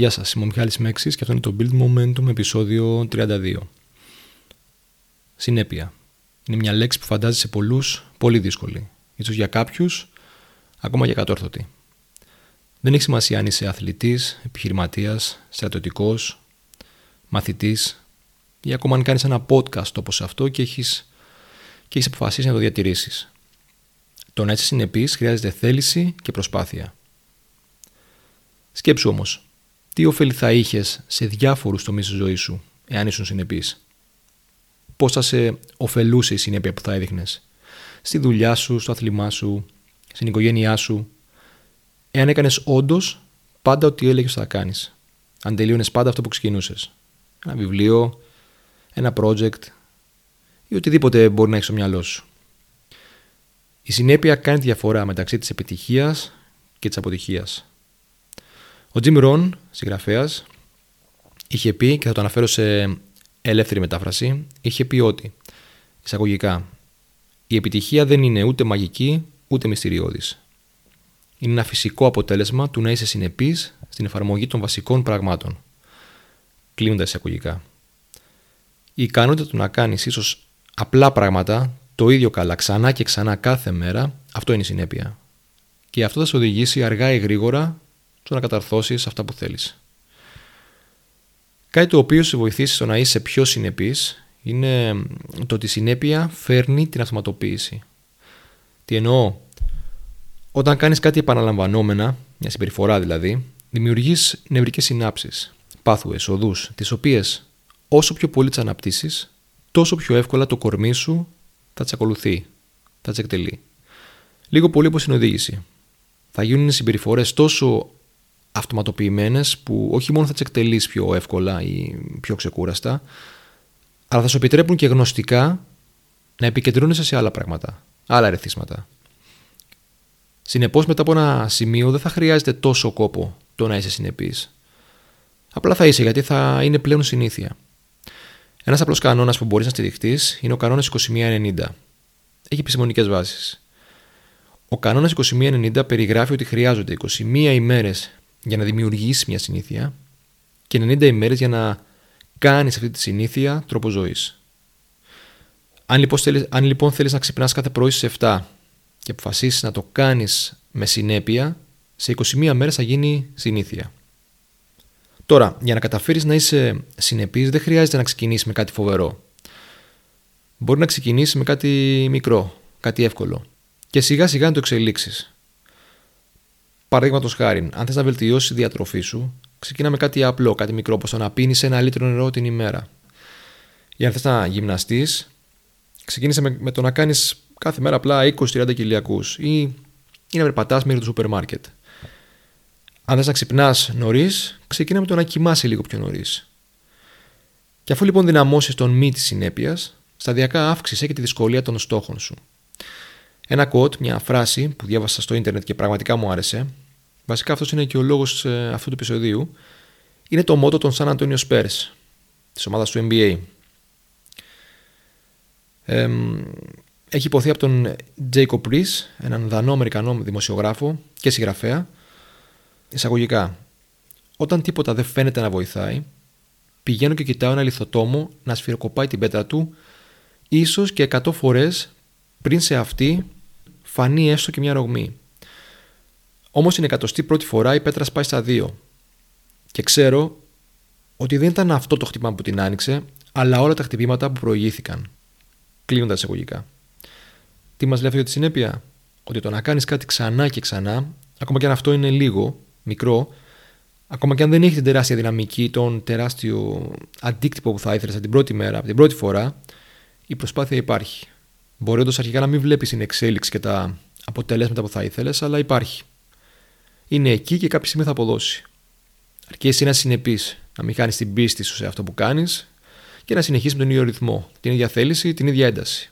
Γεια σας, είμαι ο Μιχάλης Μέξης και αυτό είναι το Build Momentum επεισόδιο 32. Συνέπεια. Είναι μια λέξη που φαντάζει σε πολλούς πολύ δύσκολη. Ίσως για κάποιους, ακόμα για κατόρθωτη. Δεν έχει σημασία αν είσαι αθλητής, επιχειρηματίας, στρατιωτικός, μαθητής ή ακόμα αν κάνεις ένα podcast όπως αυτό και έχεις, και έχεις αποφασίσει να το διατηρήσεις. Το να είσαι συνεπής χρειάζεται θέληση και προσπάθεια. Σκέψου όμως, τι ωφέλη θα είχες σε διάφορους τομείς της ζωής σου, εάν ήσουν συνεπής; Πώς θα σε ωφελούσε η συνέπεια που θα έδειχνες; Στη δουλειά σου, στο άθλημά σου, στην οικογένειά σου, εάν έκανες όντως πάντα ό,τι έλεγες θα κάνεις. Αν τελείωνες πάντα αυτό που ξεκινούσες; Ένα βιβλίο, ένα project ή οτιδήποτε μπορεί να έχεις στο μυαλό σου; Η συνέπεια κάνει τη διαφορά μεταξύ της επιτυχίας και της αποτυχίας. Ο Jim Rohn, συγγραφέας, είχε πει, και θα το αναφέρω σε ελεύθερη μετάφραση, είχε πει ότι, εισαγωγικά, η επιτυχία δεν είναι ούτε μαγική ούτε μυστηριώδης. Είναι ένα φυσικό αποτέλεσμα του να είσαι συνεπής στην εφαρμογή των βασικών πραγμάτων. Κλείνοντας εισαγωγικά. Η ικανότητα του να κάνεις ίσως απλά πράγματα το ίδιο καλά ξανά και ξανά κάθε μέρα, αυτό είναι η συνέπεια. Και αυτό θα σε οδηγήσει αργά ή γρήγορα στο να καταρθώσεις αυτά που θέλεις. Κάτι το οποίο σε βοηθήσει στο να είσαι πιο συνεπής είναι το ότι η συνέπεια φέρνει την αυτοματοποίηση. Τι εννοώ, όταν κάνεις κάτι επαναλαμβανόμενα, μια συμπεριφορά δηλαδή, δημιουργείς νευρικές συνάψεις, πάθουε, οδούς, τις οποίες όσο πιο πολύ τις αναπτύσσεις, τόσο πιο εύκολα το κορμί σου θα τις ακολουθεί, θα τις εκτελεί. Λίγο πολύ όπως στην οδήγηση. Θα γίνουν συμπεριφορές τόσο αυτοματοποιημένες που όχι μόνο θα τις εκτελείς πιο εύκολα ή πιο ξεκούραστα, αλλά θα σου επιτρέπουν και γνωστικά να επικεντρώνεσαι σε άλλα πράγματα, άλλα ερεθίσματα. Συνεπώς μετά από ένα σημείο δεν θα χρειάζεται τόσο κόπο το να είσαι συνεπής. Απλά θα είσαι γιατί θα είναι πλέον συνήθεια. Ένας απλός κανόνας που μπορείς να στηριχτείς είναι ο κανόνας 2190. Έχει επιστημονικές βάσεις. Ο κανόνας 2190 περιγράφει ότι χρειάζονται 21 ημέρες για να δημιουργήσεις μια συνήθεια και 90 ημέρες για να κάνεις αυτή τη συνήθεια τρόπο ζωής. Αν λοιπόν, θέλεις, αν λοιπόν θέλεις να ξυπνάς κάθε πρωί στις 7 και αποφασίσεις να το κάνεις με συνέπεια, σε 21 μέρες θα γίνει συνήθεια. Τώρα, για να καταφέρεις να είσαι συνεπής δεν χρειάζεται να ξεκινήσεις με κάτι φοβερό. Μπορεί να ξεκινήσεις με κάτι μικρό, κάτι εύκολο και σιγά σιγά να το εξελίξεις. Παραδείγματος χάρη, αν θες να βελτιώσεις τη διατροφή σου, ξεκινά με κάτι απλό, κάτι μικρό, όπως το να πίνεις ένα λίτρο νερό την ημέρα. Ή αν θες να γυμναστείς, ξεκίνησε με, με το να κάνεις κάθε μέρα απλά 20-30 κιλιακού ή, ή να περπατάς μέχρι το σούπερ μάρκετ. Αν θες να ξυπνάς νωρίς, ξεκινά με το να κοιμάσαι λίγο πιο νωρίς. Και αφού λοιπόν δυναμώσεις τον μη της συνέπειας, σταδιακά αύξησε και τη δυσκολία των στόχων σου. Ένα quote, μια φράση που διάβασα στο ίντερνετ και πραγματικά μου άρεσε, βασικά αυτός είναι και ο λόγος ε, αυτού του επεισοδίου, είναι το μότο των San Antonio Spurs, της ομάδας του NBA. έχει υποθεί από τον Jacob Rees, έναν δανό-αμερικανό δημοσιογράφο και συγγραφέα, εισαγωγικά. Όταν τίποτα δεν φαίνεται να βοηθάει, πηγαίνω και κοιτάω ένα λιθοτόμο να σφυροκοπάει την πέτρα του, ίσως και 100 φορές πριν σε αυτή φανεί έστω και μια ρογμή. Όμως την εκατοστή πρώτη φορά η πέτρα σπάει στα δύο. Και ξέρω ότι δεν ήταν αυτό το χτυπήμα που την άνοιξε, αλλά όλα τα χτυπήματα που προηγήθηκαν. Κλείνοντας εισαγωγικά. Τι μας λέει αυτό για τη συνέπεια, Ότι το να κάνεις κάτι ξανά και ξανά, ακόμα και αν αυτό είναι λίγο, μικρό, ακόμα και αν δεν έχει την τεράστια δυναμική, τον τεράστιο αντίκτυπο που θα ήθελες από την πρώτη μέρα, από την πρώτη φορά, η προσπάθεια υπάρχει. Μπορεί όντως αρχικά να μην βλέπεις την εξέλιξη και τα αποτελέσματα που θα ήθελες, αλλά υπάρχει. Είναι εκεί και κάποια στιγμή θα αποδώσει. Αρκεί εσύ να συνεπείς, να μην χάνεις την πίστη σου σε αυτό που κάνεις και να συνεχίσεις με τον ίδιο ρυθμό, την ίδια θέληση, την ίδια ένταση.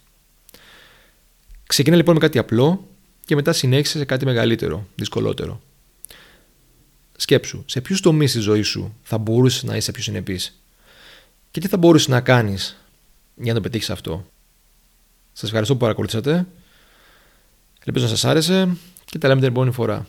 Ξεκινά λοιπόν με κάτι απλό και μετά συνέχισε σε κάτι μεγαλύτερο, δυσκολότερο. Σκέψου, σε ποιους τομείς της ζωής σου θα μπορούσες να είσαι πιο συνεπής και τι θα μπορούσες να κάνεις για να το πετύχεις αυτό. Σας ευχαριστώ που παρακολουθήσατε. Ελπίζω να σας άρεσε και τα λέμε την επόμενη φορά.